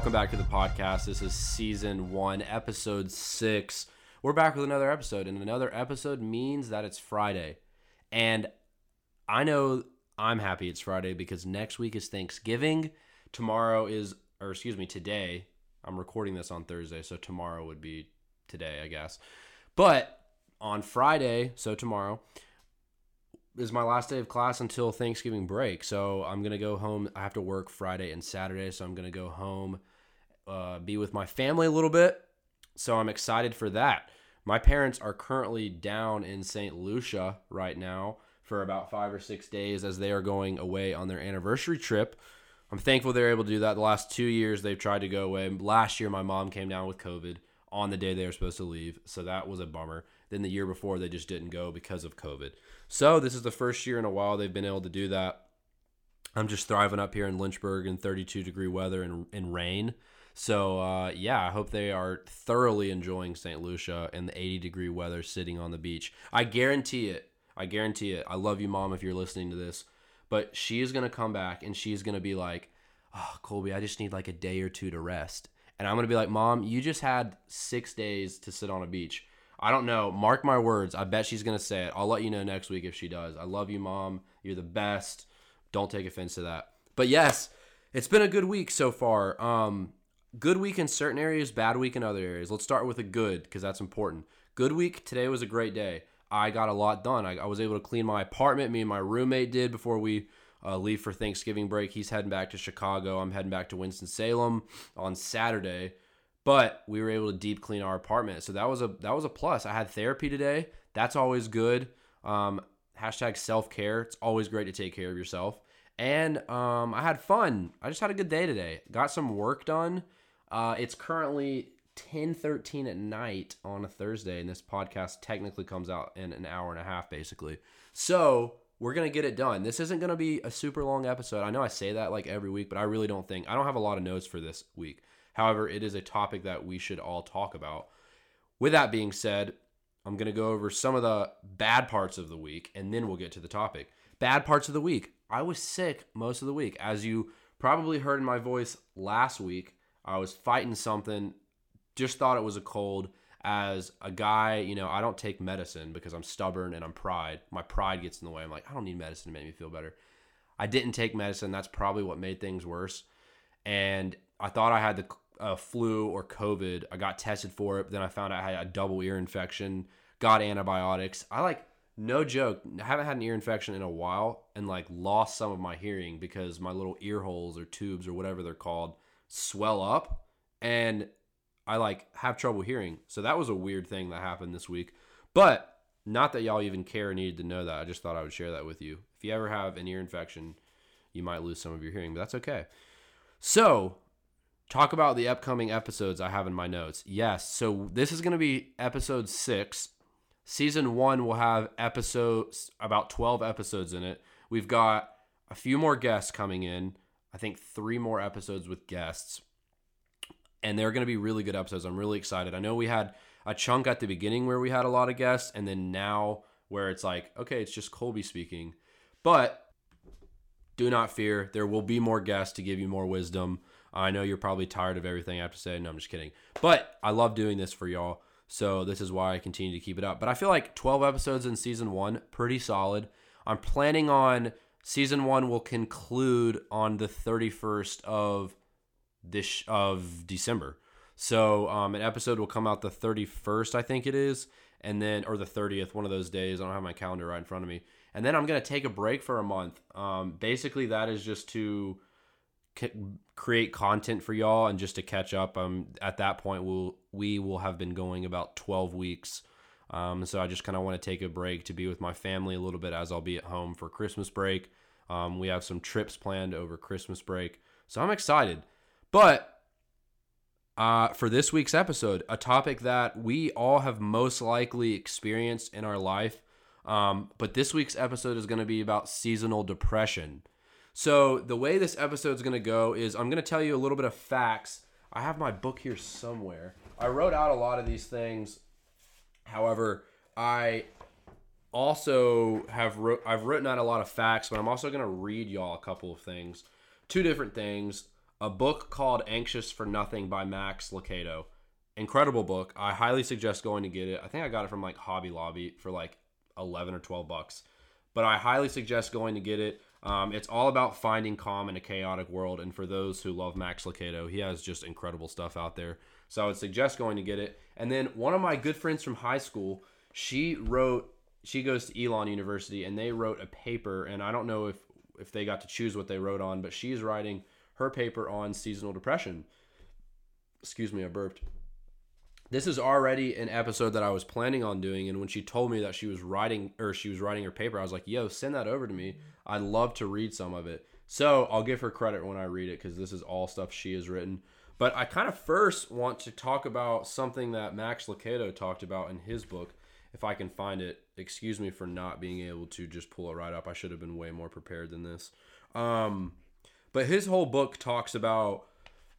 Welcome back to the podcast. This is season one, episode six. We're back with another episode, and another episode means that it's Friday. And I know I'm happy it's Friday because next week is Thanksgiving. Tomorrow is, or excuse me, today. I'm recording this on Thursday, so tomorrow would be today, I guess. But on Friday, so tomorrow, is my last day of class until Thanksgiving break. So I'm gonna go home. I have to work Friday and Saturday, so I'm gonna go home, uh, be with my family a little bit. So I'm excited for that. My parents are currently down in St. Lucia right now for about five or six days as they are going away on their anniversary trip. I'm thankful they're able to do that. The last two years they've tried to go away. Last year my mom came down with COVID on the day they were supposed to leave, so that was a bummer. Then the year before they just didn't go because of COVID. So this is the first year in a while they've been able to do that. I'm just thriving up here in Lynchburg in 32 degree weather and, and rain. So uh, yeah, I hope they are thoroughly enjoying St. Lucia and the 80 degree weather sitting on the beach. I guarantee it. I guarantee it. I love you, mom, if you're listening to this. But she is gonna come back and she's gonna be like, "Oh, Colby, I just need like a day or two to rest." And I'm gonna be like, "Mom, you just had six days to sit on a beach." I don't know. Mark my words. I bet she's gonna say it. I'll let you know next week if she does. I love you, mom. You're the best. Don't take offense to that. But yes, it's been a good week so far. Um, good week in certain areas, bad week in other areas. Let's start with a good because that's important. Good week. Today was a great day. I got a lot done. I, I was able to clean my apartment. Me and my roommate did before we uh, leave for Thanksgiving break. He's heading back to Chicago. I'm heading back to Winston Salem on Saturday. But we were able to deep clean our apartment, so that was a that was a plus. I had therapy today. That's always good. Um, hashtag self care. It's always great to take care of yourself. And um, I had fun. I just had a good day today. Got some work done. Uh, it's currently 10:13 at night on a Thursday, and this podcast technically comes out in an hour and a half, basically. So we're gonna get it done. This isn't gonna be a super long episode. I know I say that like every week, but I really don't think I don't have a lot of notes for this week. However, it is a topic that we should all talk about. With that being said, I'm gonna go over some of the bad parts of the week, and then we'll get to the topic. Bad parts of the week. I was sick most of the week, as you probably heard in my voice last week. I was fighting something, just thought it was a cold. As a guy, you know, I don't take medicine because I'm stubborn and I'm pride. My pride gets in the way. I'm like, I don't need medicine to make me feel better. I didn't take medicine. That's probably what made things worse. And I thought I had the uh, flu or COVID. I got tested for it. Then I found out I had a double ear infection. Got antibiotics. I like no joke. haven't had an ear infection in a while and like lost some of my hearing because my little ear holes or tubes or whatever they're called swell up and I like have trouble hearing. So that was a weird thing that happened this week. But not that y'all even care or needed to know that. I just thought I would share that with you. If you ever have an ear infection, you might lose some of your hearing, but that's okay. So, talk about the upcoming episodes I have in my notes. Yes, so this is going to be episode 6. Season 1 will have episodes about 12 episodes in it. We've got a few more guests coming in. I think 3 more episodes with guests and they're going to be really good episodes. I'm really excited. I know we had a chunk at the beginning where we had a lot of guests, and then now where it's like, okay, it's just Colby speaking. But do not fear, there will be more guests to give you more wisdom. I know you're probably tired of everything I have to say. No, I'm just kidding. But I love doing this for y'all. So this is why I continue to keep it up. But I feel like 12 episodes in season one, pretty solid. I'm planning on season one will conclude on the 31st of this of December. So um, an episode will come out the 31st, I think it is, and then or the 30th, one of those days. I don't have my calendar right in front of me. And then I'm gonna take a break for a month. Um, basically, that is just to c- create content for y'all and just to catch up. Um, at that point, we'll we will have been going about 12 weeks. Um, so I just kind of want to take a break to be with my family a little bit as I'll be at home for Christmas break. Um, we have some trips planned over Christmas break, so I'm excited. But uh, for this week's episode, a topic that we all have most likely experienced in our life. Um, but this week's episode is going to be about seasonal depression. So, the way this episode is going to go is I'm going to tell you a little bit of facts. I have my book here somewhere. I wrote out a lot of these things. However, I also have wrote, I've written out a lot of facts, but I'm also going to read y'all a couple of things. Two different things a book called Anxious for Nothing by Max Lucado. Incredible book. I highly suggest going to get it. I think I got it from like Hobby Lobby for like 11 or 12 bucks. But I highly suggest going to get it. Um, it's all about finding calm in a chaotic world. And for those who love Max Lucado, he has just incredible stuff out there. So I would suggest going to get it. And then one of my good friends from high school, she wrote, she goes to Elon University and they wrote a paper. And I don't know if, if they got to choose what they wrote on, but she's writing her paper on seasonal depression. Excuse me, I burped. This is already an episode that I was planning on doing, and when she told me that she was writing or she was writing her paper, I was like, "Yo, send that over to me. I'd love to read some of it." So I'll give her credit when I read it because this is all stuff she has written. But I kind of first want to talk about something that Max Lucado talked about in his book. If I can find it, excuse me for not being able to just pull it right up. I should have been way more prepared than this. Um, but his whole book talks about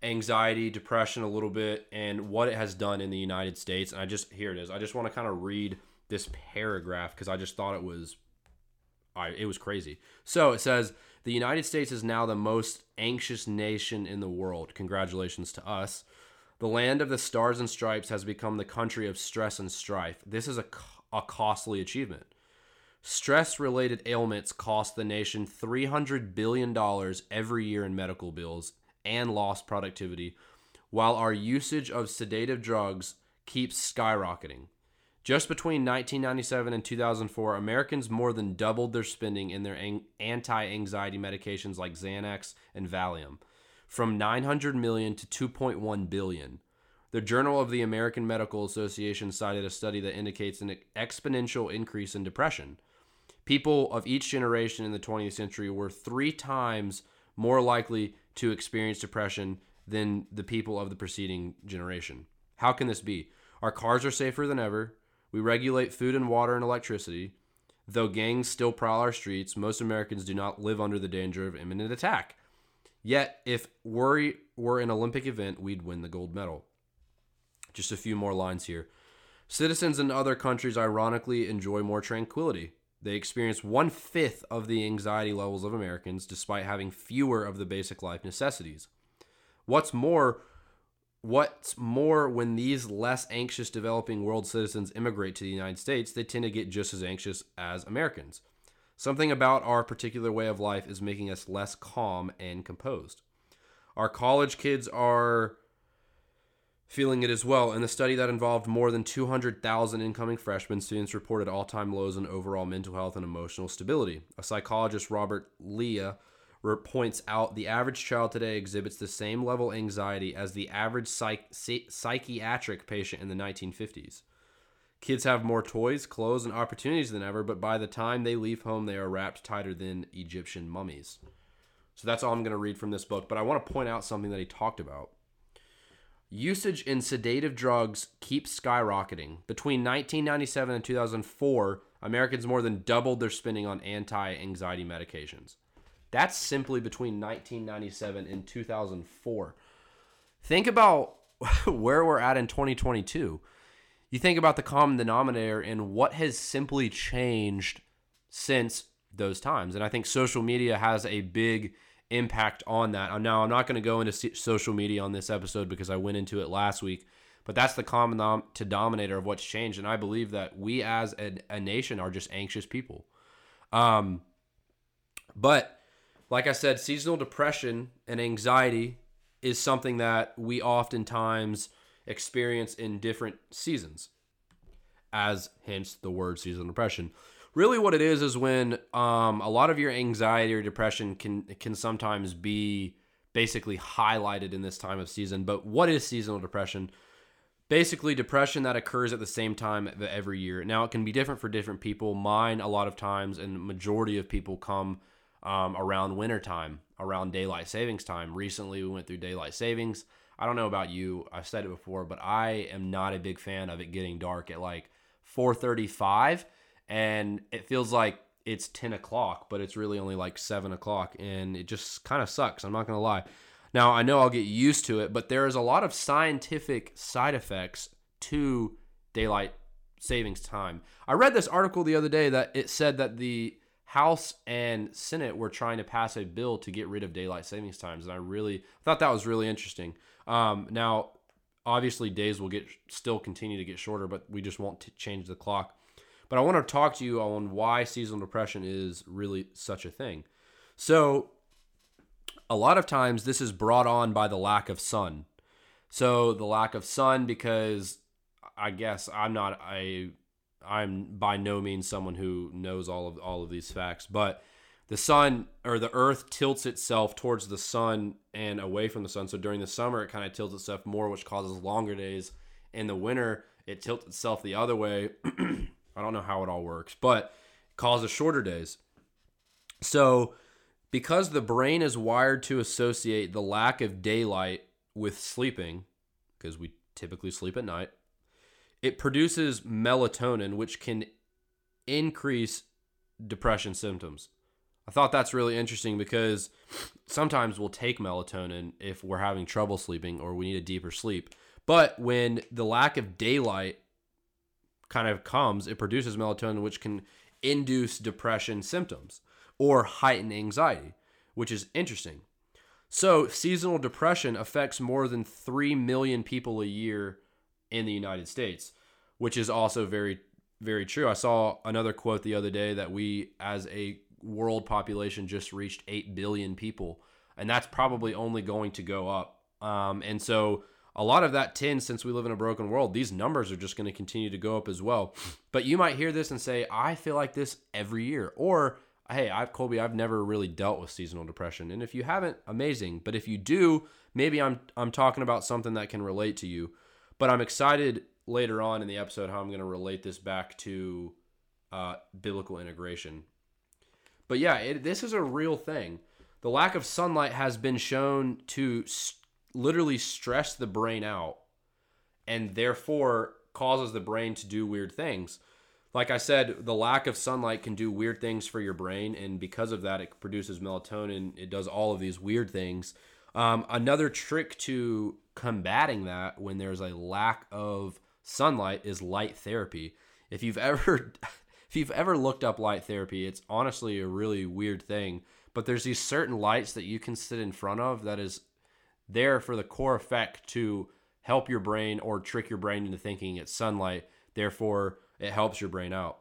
anxiety, depression a little bit, and what it has done in the United States. And I just here it is. I just want to kind of read this paragraph because I just thought it was, I it was crazy. So it says the United States is now the most anxious nation in the world. Congratulations to us. The land of the stars and stripes has become the country of stress and strife. This is a, a costly achievement. Stress related ailments cost the nation $300 billion every year in medical bills and lost productivity, while our usage of sedative drugs keeps skyrocketing. Just between 1997 and 2004, Americans more than doubled their spending in their anti anxiety medications like Xanax and Valium, from 900 million to 2.1 billion. The Journal of the American Medical Association cited a study that indicates an exponential increase in depression. People of each generation in the 20th century were three times more likely to experience depression than the people of the preceding generation. How can this be? Our cars are safer than ever. We regulate food and water and electricity. Though gangs still prowl our streets, most Americans do not live under the danger of imminent attack. Yet, if worry were an Olympic event, we'd win the gold medal. Just a few more lines here. Citizens in other countries ironically enjoy more tranquility. They experience one fifth of the anxiety levels of Americans, despite having fewer of the basic life necessities. What's more, what's more, when these less anxious developing world citizens immigrate to the United States, they tend to get just as anxious as Americans. Something about our particular way of life is making us less calm and composed. Our college kids are feeling it as well. In the study that involved more than 200,000 incoming freshmen, students reported all time lows in overall mental health and emotional stability. A psychologist, Robert Leahy, points out the average child today exhibits the same level anxiety as the average psych- psychiatric patient in the 1950s. Kids have more toys, clothes, and opportunities than ever, but by the time they leave home, they are wrapped tighter than Egyptian mummies. So that's all I'm going to read from this book. But I want to point out something that he talked about. Usage in sedative drugs keeps skyrocketing. Between 1997 and 2004, Americans more than doubled their spending on anti anxiety medications. That's simply between 1997 and 2004. Think about where we're at in 2022. You think about the common denominator and what has simply changed since those times. And I think social media has a big impact on that. Now, I'm not going to go into social media on this episode because I went into it last week, but that's the common denominator of what's changed. And I believe that we as a, a nation are just anxious people. Um, but like I said, seasonal depression and anxiety is something that we oftentimes experience in different seasons, as hence the word seasonal depression really what it is is when um, a lot of your anxiety or depression can can sometimes be basically highlighted in this time of season. But what is seasonal depression? Basically, depression that occurs at the same time every year. Now, it can be different for different people. Mine, a lot of times, and majority of people come um, around wintertime, around daylight savings time. Recently, we went through daylight savings. I don't know about you. I've said it before, but I am not a big fan of it getting dark at like 4:35 and it feels like it's 10 o'clock, but it's really only like 7 o'clock, and it just kind of sucks. I'm not to lie. Now, I know I'll get used to it, but there is a lot of scientific side effects to daylight savings time. I read this article the other day that it said that the House and Senate were trying to pass a bill to get rid of daylight savings times, and I really thought that was really interesting. Um, now, obviously, days will get still continue to get shorter, but we just won't t- change the clock. But I want to talk to you on why seasonal depression is really such a thing. So, a lot of times this is brought on by the lack of sun. So, the lack of sun because I guess I'm not a I'm by no means someone who knows all of all of these facts, but the sun or the earth tilts itself towards the sun and away from the sun. So during the summer, it kind of tilts itself more, which causes longer days. In the winter, it tilts itself the other way. I don't know how it all works, but causes shorter days. So, because the brain is wired to associate the lack of daylight with sleeping, because we typically sleep at night, it produces melatonin, which can increase depression symptoms. I thought that's really interesting because sometimes we'll take melatonin if we're having trouble sleeping or we need a deeper sleep. But when the lack of daylight kind of comes, it produces melatonin, which can induce depression symptoms or heighten anxiety, which is interesting. So, seasonal depression affects more than 3 million people a year in the United States, which is also very, very true. I saw another quote the other day that we, as a world population, just reached 8 billion people, and that's probably only going to go up. Um, and so, a lot of that tends, since we live in a broken world, these numbers are just going to continue to go up as well. But you might hear this and say, I feel like this every year. Or, hey, I've Colby, I've never really dealt with seasonal depression. And if you haven't, amazing. But if you do, maybe I'm I'm talking about something that can relate to you. But I'm excited later on in the episode how I'm going to relate this back to uh, biblical integration. But yeah, it, this is a real thing. The lack of sunlight has been shown to st- literally stress the brain out and therefore causes the brain to do weird things. Like I said, the lack of sunlight can do weird things for your brain, and because of that, it produces melatonin. It does all of these weird things. Um, another trick to combating that when there's a lack of sunlight is light therapy. If you've ever if you've ever looked up light therapy, it's honestly a really weird thing. But there's these certain lights that you can sit in front of that is there for the core effect to help your brain or trick your brain into thinking it's sunlight. Therefore, it helps your brain out.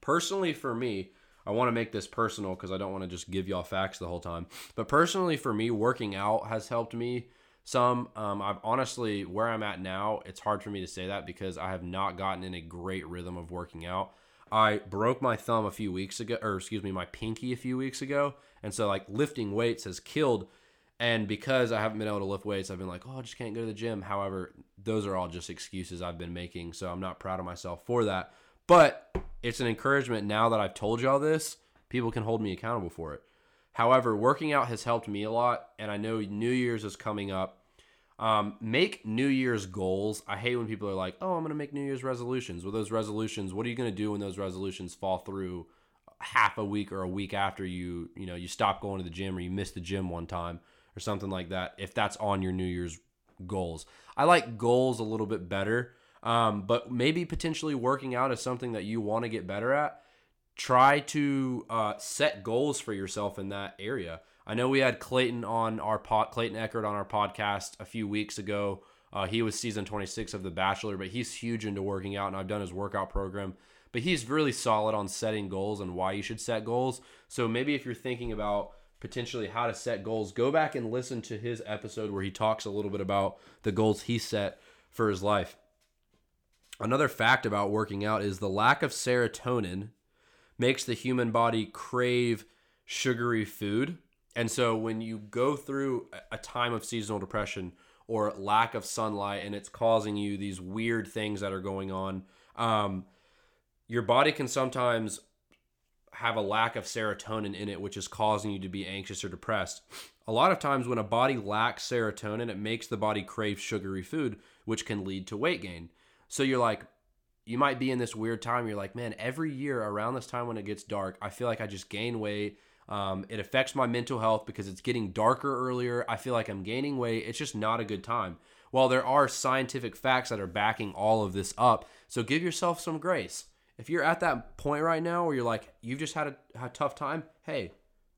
Personally, for me, I want to make this personal because I don't want to just give y'all facts the whole time. But personally, for me, working out has helped me some. Um, I've honestly, where I'm at now, it's hard for me to say that because I have not gotten in a great rhythm of working out. I broke my thumb a few weeks ago, or excuse me, my pinky a few weeks ago. And so, like, lifting weights has killed. And because I haven't been able to lift weights, I've been like, oh, I just can't go to the gym. However, those are all just excuses I've been making. So I'm not proud of myself for that. But it's an encouragement now that I've told y'all this, people can hold me accountable for it. However, working out has helped me a lot, and I know New Year's is coming up. Um, make New Year's goals. I hate when people are like, "Oh, I'm going to make New Year's resolutions." Well, those resolutions, what are you going to do when those resolutions fall through half a week or a week after you, you know, you stop going to the gym or you miss the gym one time or something like that? If that's on your New Year's goals, I like goals a little bit better. Um, but maybe potentially working out is something that you want to get better at try to uh, set goals for yourself in that area. I know we had Clayton on our pod, Clayton Echard on our podcast a few weeks ago. Uh, he was season 26 of The Bachelor, but he's huge into working out, and I've done his workout program. But he's really solid on setting goals and why you should set goals. So maybe if you're thinking about potentially how to set goals, go back and listen to his episode where he talks a little bit about the goals he set for his life. Another fact about working out is the lack of serotonin makes the human body crave sugary food. And so when you go through a time of seasonal depression or lack of sunlight and it's causing you these weird things that are going on, um, your body can sometimes have a lack of serotonin in it, which is causing you to be anxious or depressed. A lot of times, when a body lacks serotonin, it makes the body crave sugary food, which can lead to weight gain. So you're like, you might be in this weird time. You're like, man, every year around this time when it gets dark, I feel like I just gain weight. Um, it affects my mental health because it's getting darker earlier. I feel like I'm gaining weight. It's just not a good time. While there are scientific facts that are backing all of this up. So give yourself some grace. if you're at that point right now where you're like, you've just had a, a tough time, hey,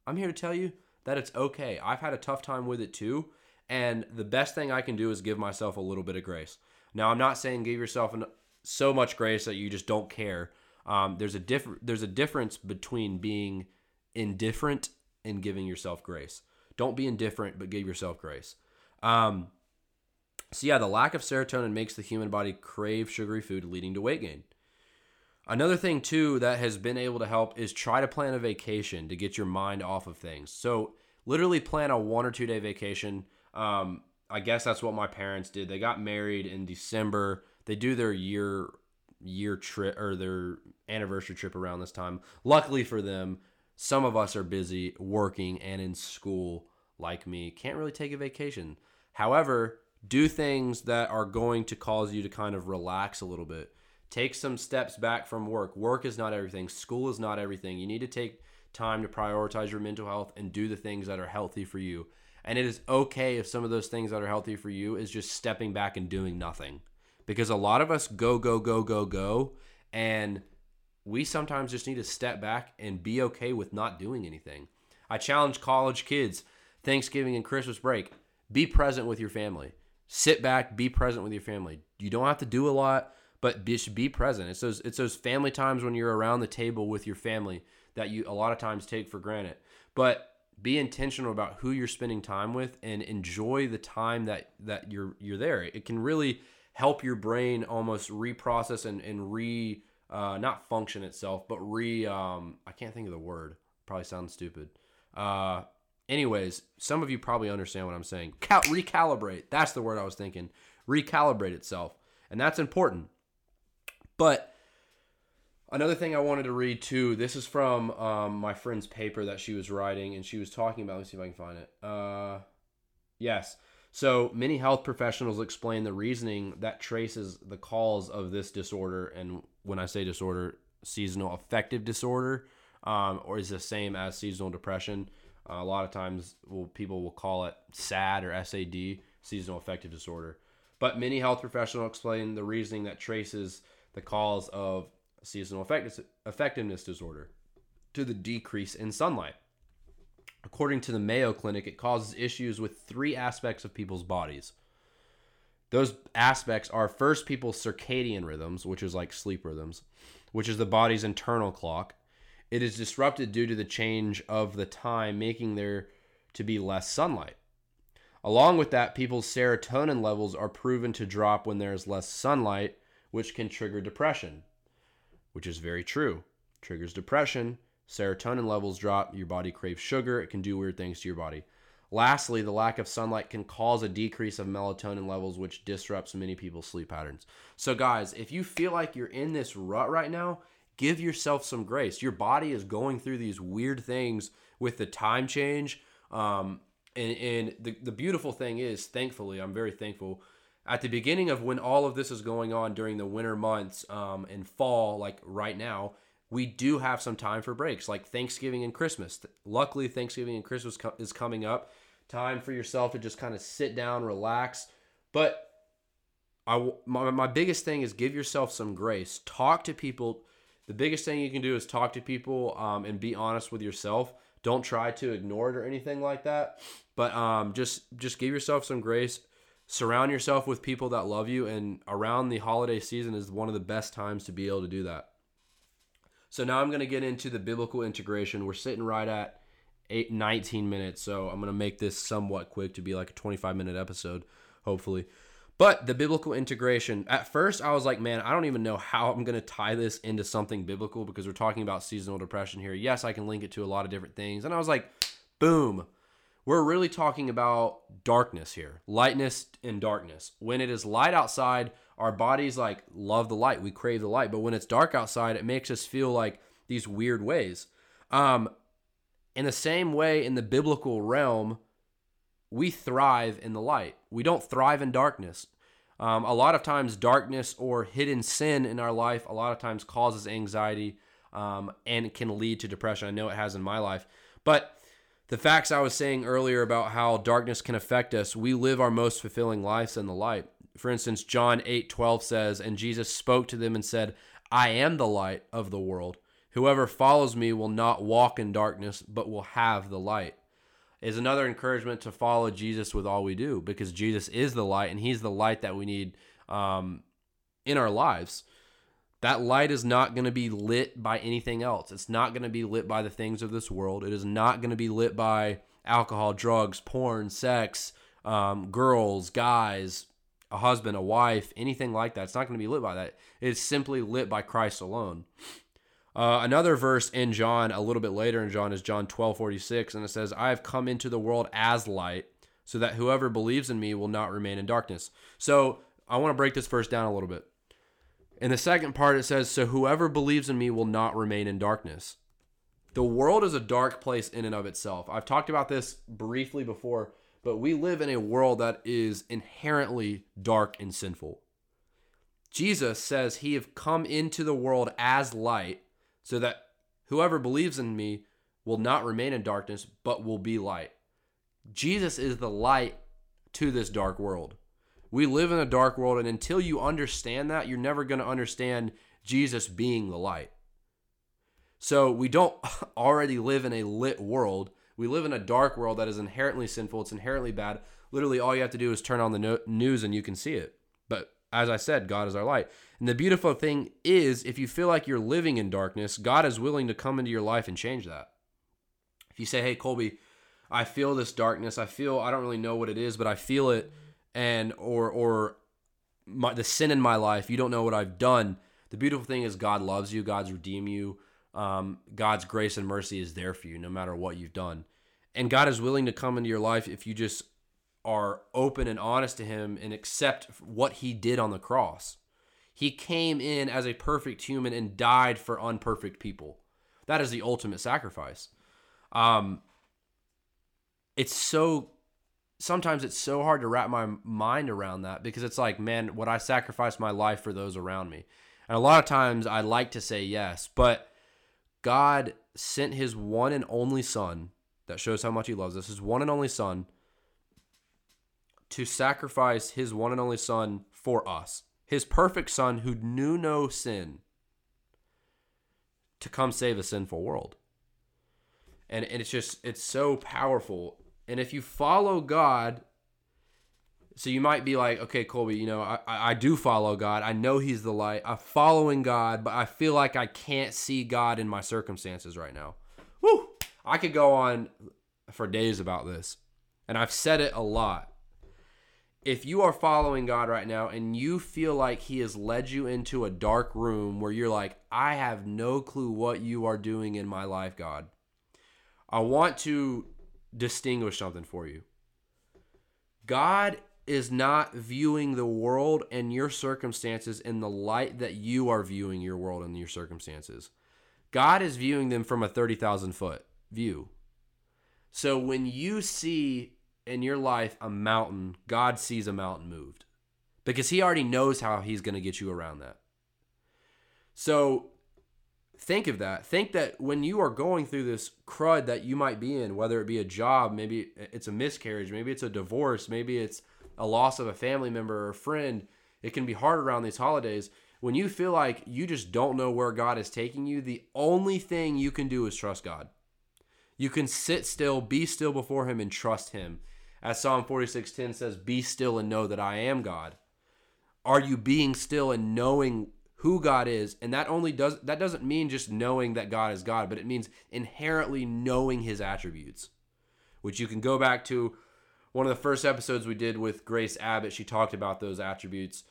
I'm here to tell you that it's okay. I've had a tough time with it too. And the best thing I can do is give myself a little bit of grace. Now, I'm not saying give yourself an, so much grace that you just don't care. Um, there's a different there's a difference between being indifferent and giving yourself grace. Don't be indifferent, but give yourself grace. Um, so yeah, the lack of serotonin makes the human body crave sugary food, leading to weight gain. Another thing too that has been able to help is try to plan a vacation to get your mind off of things. So literally plan a one or two day vacation. Um, I guess that's what my parents did. They got married in December. They do their year year trip or their anniversary trip around this time. Luckily for them, some of us are busy working and in school like me. Can't really take a vacation. However, do things that are going to cause you to kind of relax a little bit. Take some steps back from work. Work is not everything. School is not everything. You need to take time to prioritize your mental health and do the things that are healthy for you. And it is okay if some of those things that are healthy for you is just stepping back and doing nothing. Because a lot of us go, go, go, go, go. And we sometimes just need to step back and be okay with not doing anything. I challenge college kids Thanksgiving and Christmas break be present with your family. Sit back, be present with your family. You don't have to do a lot, but just be present. It's those it's those family times when you're around the table with your family that you a lot of times take for granted. But be intentional about who you're spending time with and enjoy the time that that you're you're there. It can really help your brain almost reprocess and and re uh, not function itself, but re um, I can't think of the word. Probably sounds stupid. Uh, anyways, some of you probably understand what I'm saying. Cal- recalibrate. That's the word I was thinking. Recalibrate itself, and that's important. But Another thing I wanted to read too. This is from um, my friend's paper that she was writing, and she was talking about. Let me see if I can find it. Uh, yes. So many health professionals explain the reasoning that traces the cause of this disorder, and when I say disorder, seasonal affective disorder, um, or is the same as seasonal depression. Uh, a lot of times, people will call it SAD or SAD, seasonal affective disorder. But many health professionals explain the reasoning that traces the cause of seasonal effectiveness disorder to the decrease in sunlight. According to the Mayo Clinic, it causes issues with three aspects of people's bodies. Those aspects are first people's circadian rhythms, which is like sleep rhythms, which is the body's internal clock. It is disrupted due to the change of the time, making there to be less sunlight. Along with that, people's serotonin levels are proven to drop when there is less sunlight, which can trigger depression which is very true. Triggers depression, serotonin levels drop, your body craves sugar, it can do weird things to your body. Lastly, the lack of sunlight can cause a decrease of melatonin levels, which disrupts many people's sleep patterns. So, guys, if you feel like you're in this rut right now, give yourself some grace. Your body is going through these weird things with the time change. Um, and and the, the beautiful thing is, thankfully, I'm very thankful at the beginning of when all of this is going on during the winter months um, and fall, like right now, we do have some time for breaks, like Thanksgiving and Christmas. Luckily, Thanksgiving and Christmas co- is coming up. Time for yourself to just kind of sit down, relax. But I, my, my biggest thing is give yourself some grace. Talk to people. The biggest thing you can do is talk to people um, and be honest with yourself. Don't try to ignore it or anything like that. But um, just just give yourself some grace surround yourself with people that love you and around the holiday season is one of the best times to be able to do that so now i'm going to get into the biblical integration. We're sitting right at 8 19 minutes so i'm going to make this somewhat quick to be like a 25 minute episode hopefully. But the biblical integration at first i was like man i don't even know how i'm going to tie this into something biblical because we're talking about seasonal depression here. Yes i can link it to a lot of different things. And i was like boom. We're really talking about darkness here, lightness and darkness. When it is light outside, our bodies like love the light. We crave the light. But when it's dark outside, it makes us feel like these weird ways. Um, in the same way, in the biblical realm, we thrive in the light. We don't thrive in darkness. Um, a lot of times, darkness or hidden sin in our life, a lot of times causes anxiety um, and can lead to depression. I know it has in my life. But the facts I was saying earlier about how darkness can affect us, we live our most fulfilling lives in the light. For instance, John 8 12 says, And Jesus spoke to them and said, I am the light of the world. Whoever follows me will not walk in darkness, but will have the light. Is another encouragement to follow Jesus with all we do because Jesus is the light and he's the light that we need um, in our lives. That light is not going to be lit by anything else. It's not going to be lit by the things of this world. It is not going to be lit by alcohol, drugs, porn, sex, um, girls, guys, a husband, a wife, anything like that. It's not going to be lit by that. It's simply lit by Christ alone. Uh, another verse in John, a little bit later in John, is John 12 46, and it says, I have come into the world as light, so that whoever believes in me will not remain in darkness. So I want to break this verse down a little bit. In the second part, it says, So whoever believes in me will not remain in darkness. The world is a dark place in and of itself. I've talked about this briefly before, but we live in a world that is inherently dark and sinful. Jesus says he have come into the world as light so that whoever believes in me will not remain in darkness but will be light. Jesus is the light to this dark world. We live in a dark world and until you understand that, you're never going to understand Jesus being the light. So we don't already live in a lit world. We live in a dark world that is inherently sinful. It's inherently bad. Literally, all you have to do is turn on the no- news and you can see it. But as I said, God is our light. And the beautiful thing is, if you feel like you're living in darkness, God is willing to come into your life and change that. If you say, hey, Colby, I feel this darkness. I feel, I don't really know what it is, but I feel it. And, or, or, my, the sin in my life, you don't know what I've done. The beautiful thing is God loves you, God's redeemed you um, God's grace and mercy is there for you no matter what you've done. And God is willing to come into your life if you just are open and honest to Him and accept what He did on the cross. He came in as a perfect human and died for unperfect people. That is the ultimate sacrifice. Um, it's so sometimes it's so hard to wrap my mind around that because it's like, man, would I sacrifice my life for those around me? And a lot of times I like to say yes, but God sent his one and only son, that shows how much he loves us, his one and only son, to sacrifice his one and only son for us, his perfect son who knew no sin, to come save a sinful world. And, and it's just, it's so powerful. And if you follow God so you might be like, okay, Colby, you know, I, I do follow God. I know He's the light. I'm following God, but I feel like I can't see God in my circumstances right now. Woo! I could go on for days about this, and I've said it a lot. If you are following God right now and you feel like He has led you into a dark room where you're like, I have no clue what you are doing in my life, God, I want to distinguish something for you. God is not viewing the world and your circumstances in the light that you are viewing your world and your circumstances. God is viewing them from a 30,000 foot view. So when you see in your life a mountain, God sees a mountain moved because he already knows how he's going to get you around that. So think of that. Think that when you are going through this crud that you might be in, whether it be a job, maybe it's a miscarriage, maybe it's a divorce, maybe it's a loss of a family member or a friend, it can be hard around these holidays. When you feel like you just don't know where God is taking you, the only thing you can do is trust God. You can sit still, be still before him and trust him. As Psalm 46:10 says, "Be still and know that I am God." Are you being still and knowing who God is? And that only does that doesn't mean just knowing that God is God, but it means inherently knowing his attributes. Which you can go back to one of the first episodes we did with Grace Abbott, she talked about those attributes.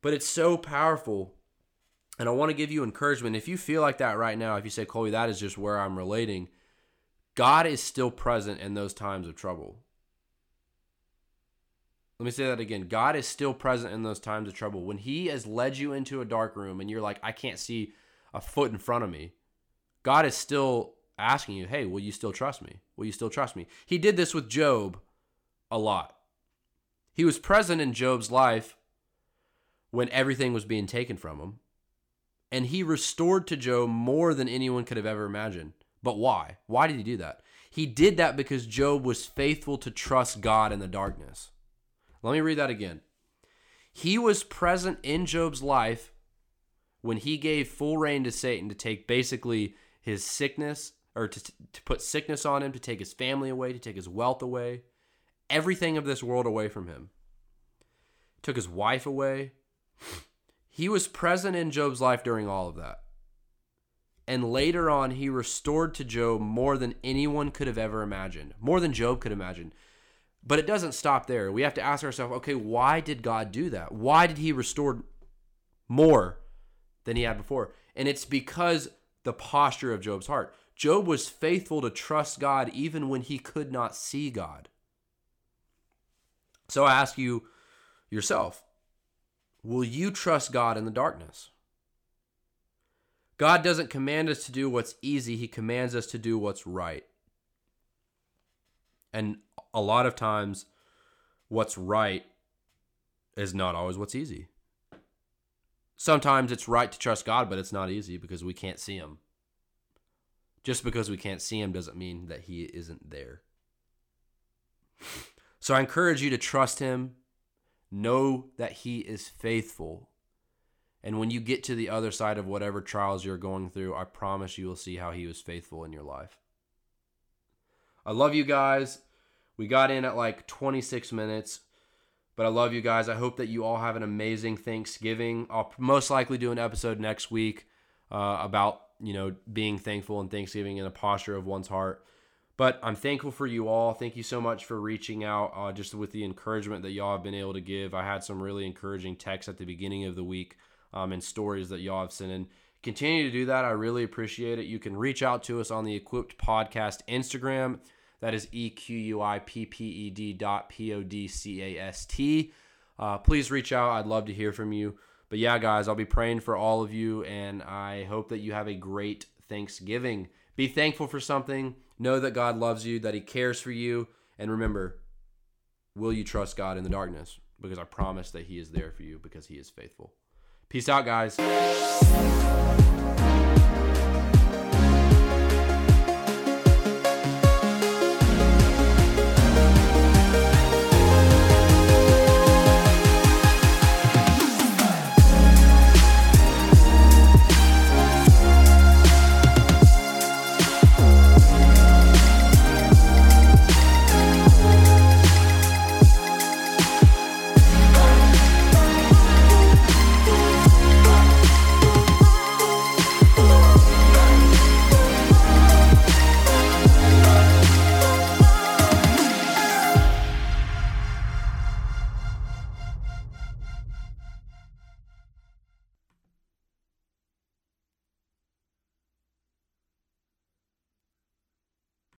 But it's so powerful. And I want to give you encouragement. If you feel like that right now, if you say, Colby, that is just where I'm relating, God is still present in those times of trouble. Let me say that again. God is still present in those times of trouble. When He has led you into a dark room and you're like, I can't see a foot in front of me, God is still asking you, hey, will you still trust me? Will you still trust me? He did this with Job a lot. He was present in Job's life when everything was being taken from him. And he restored to Job more than anyone could have ever imagined. But why? Why did he do that? He did that because Job was faithful to trust God in the darkness. Let me read that again. He was present in Job's life when he gave full reign to Satan to take basically his sickness or to, to put sickness on him, to take his family away, to take his wealth away, everything of this world away from him. Took his wife away. He was present in Job's life during all of that. And later on, he restored to Job more than anyone could have ever imagined, more than Job could imagine. But it doesn't stop there. We have to ask ourselves okay, why did God do that? Why did he restore more than he had before? And it's because the posture of Job's heart. Job was faithful to trust God even when he could not see God. So I ask you yourself will you trust God in the darkness? God doesn't command us to do what's easy, He commands us to do what's right. And a lot of times, what's right is not always what's easy. Sometimes it's right to trust God, but it's not easy because we can't see Him. Just because we can't see Him doesn't mean that He isn't there. So I encourage you to trust Him, know that He is faithful. And when you get to the other side of whatever trials you're going through, I promise you will see how He was faithful in your life. I love you guys. We got in at like 26 minutes, but I love you guys. I hope that you all have an amazing Thanksgiving. I'll most likely do an episode next week uh, about you know being thankful and Thanksgiving in a posture of one's heart. But I'm thankful for you all. Thank you so much for reaching out, uh, just with the encouragement that y'all have been able to give. I had some really encouraging texts at the beginning of the week um, and stories that y'all have sent in. Continue to do that. I really appreciate it. You can reach out to us on the Equipped Podcast Instagram. That is E Q U I P P E D dot P O D C A S T. Uh, please reach out. I'd love to hear from you. But yeah, guys, I'll be praying for all of you, and I hope that you have a great Thanksgiving. Be thankful for something. Know that God loves you, that He cares for you, and remember, will you trust God in the darkness? Because I promise that He is there for you because He is faithful. Peace out, guys.